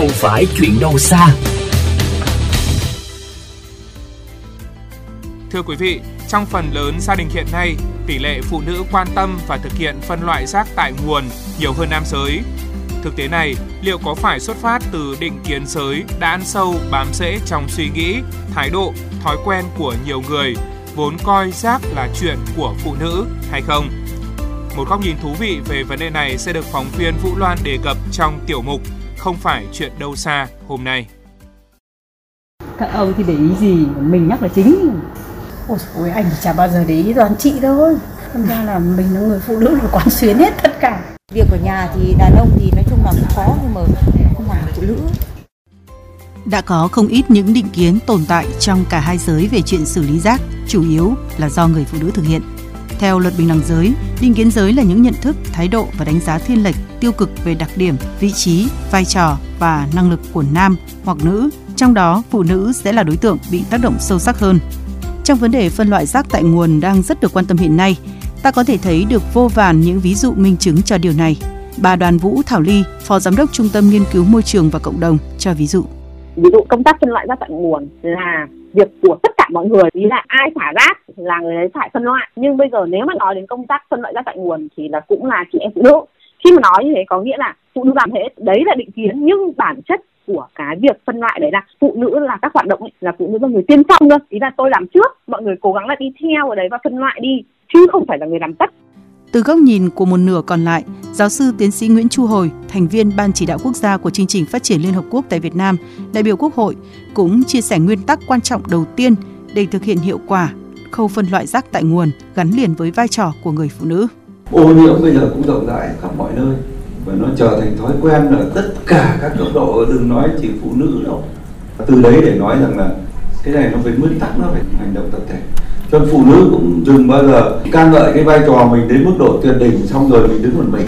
không phải chuyện đâu xa. Thưa quý vị, trong phần lớn gia đình hiện nay, tỷ lệ phụ nữ quan tâm và thực hiện phân loại rác tại nguồn nhiều hơn nam giới. Thực tế này liệu có phải xuất phát từ định kiến giới đã ăn sâu bám rễ trong suy nghĩ, thái độ, thói quen của nhiều người vốn coi rác là chuyện của phụ nữ hay không? Một góc nhìn thú vị về vấn đề này sẽ được phóng viên Vũ Loan đề cập trong tiểu mục không phải chuyện đâu xa hôm nay. Các ông thì để ý gì, mình nhắc là chính. Ôi ôi anh chả bao giờ để ý toàn chị thôi. Thật ra là mình là người phụ nữ là quán xuyến hết tất cả. Việc ở nhà thì đàn ông thì nói chung là cũng khó nhưng mà không phải phụ nữ. Đã có không ít những định kiến tồn tại trong cả hai giới về chuyện xử lý rác, chủ yếu là do người phụ nữ thực hiện. Theo luật bình đẳng giới, định kiến giới là những nhận thức, thái độ và đánh giá thiên lệch, tiêu cực về đặc điểm, vị trí, vai trò và năng lực của nam hoặc nữ, trong đó phụ nữ sẽ là đối tượng bị tác động sâu sắc hơn. Trong vấn đề phân loại rác tại nguồn đang rất được quan tâm hiện nay, ta có thể thấy được vô vàn những ví dụ minh chứng cho điều này. Bà Đoàn Vũ Thảo Ly, Phó Giám đốc Trung tâm Nghiên cứu Môi trường và Cộng đồng cho ví dụ. Ví dụ công tác phân loại rác tại nguồn là việc của tất cả mọi người ý là ai xả rác là người đấy phải phân loại. Nhưng bây giờ nếu mà nói đến công tác phân loại rác tại nguồn thì là cũng là chị em phụ nữ. Khi mà nói như thế có nghĩa là phụ nữ làm thế đấy là định kiến. Nhưng bản chất của cái việc phân loại đấy là phụ nữ là các hoạt động ấy, là phụ nữ là người tiên phong luôn. ý là tôi làm trước mọi người cố gắng là đi theo ở đấy và phân loại đi chứ không phải là người làm tất. Từ góc nhìn của một nửa còn lại, giáo sư tiến sĩ Nguyễn Chu Hồi, thành viên Ban chỉ đạo quốc gia của chương trình phát triển Liên Hợp Quốc tại Việt Nam, đại biểu Quốc hội, cũng chia sẻ nguyên tắc quan trọng đầu tiên để thực hiện hiệu quả khâu phân loại rác tại nguồn gắn liền với vai trò của người phụ nữ. Ô nhiễm bây giờ cũng rộng rãi khắp mọi nơi và nó trở thành thói quen ở tất cả các cấp độ, đừng nói chỉ phụ nữ đâu. Từ đấy để nói rằng là cái này nó phải nguyên tắc, nó phải hành động tập thể cho phụ nữ cũng đừng bao giờ ca ngợi cái vai trò mình đến mức độ tuyệt đỉnh, xong rồi mình đứng một mình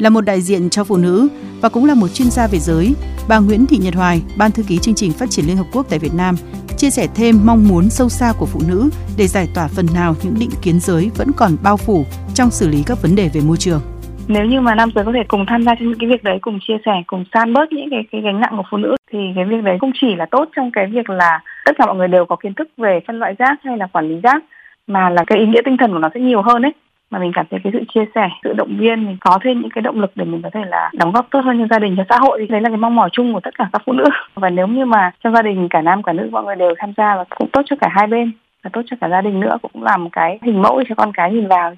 là một đại diện cho phụ nữ và cũng là một chuyên gia về giới, bà Nguyễn Thị Nhật Hoài, Ban thư ký chương trình phát triển Liên Hợp Quốc tại Việt Nam, chia sẻ thêm mong muốn sâu xa của phụ nữ để giải tỏa phần nào những định kiến giới vẫn còn bao phủ trong xử lý các vấn đề về môi trường. Nếu như mà nam giới có thể cùng tham gia trong những cái việc đấy cùng chia sẻ cùng san bớt những cái cái gánh nặng của phụ nữ thì cái việc đấy không chỉ là tốt trong cái việc là tất cả mọi người đều có kiến thức về phân loại rác hay là quản lý rác mà là cái ý nghĩa tinh thần của nó sẽ nhiều hơn ấy mà mình cảm thấy cái sự chia sẻ, sự động viên, mình có thêm những cái động lực để mình có thể là đóng góp tốt hơn cho gia đình, cho xã hội thì đấy là cái mong mỏi chung của tất cả các phụ nữ. Và nếu như mà trong gia đình cả nam, cả nữ, mọi người đều tham gia và cũng tốt cho cả hai bên và tốt cho cả gia đình nữa cũng là một cái hình mẫu cho con cái nhìn vào.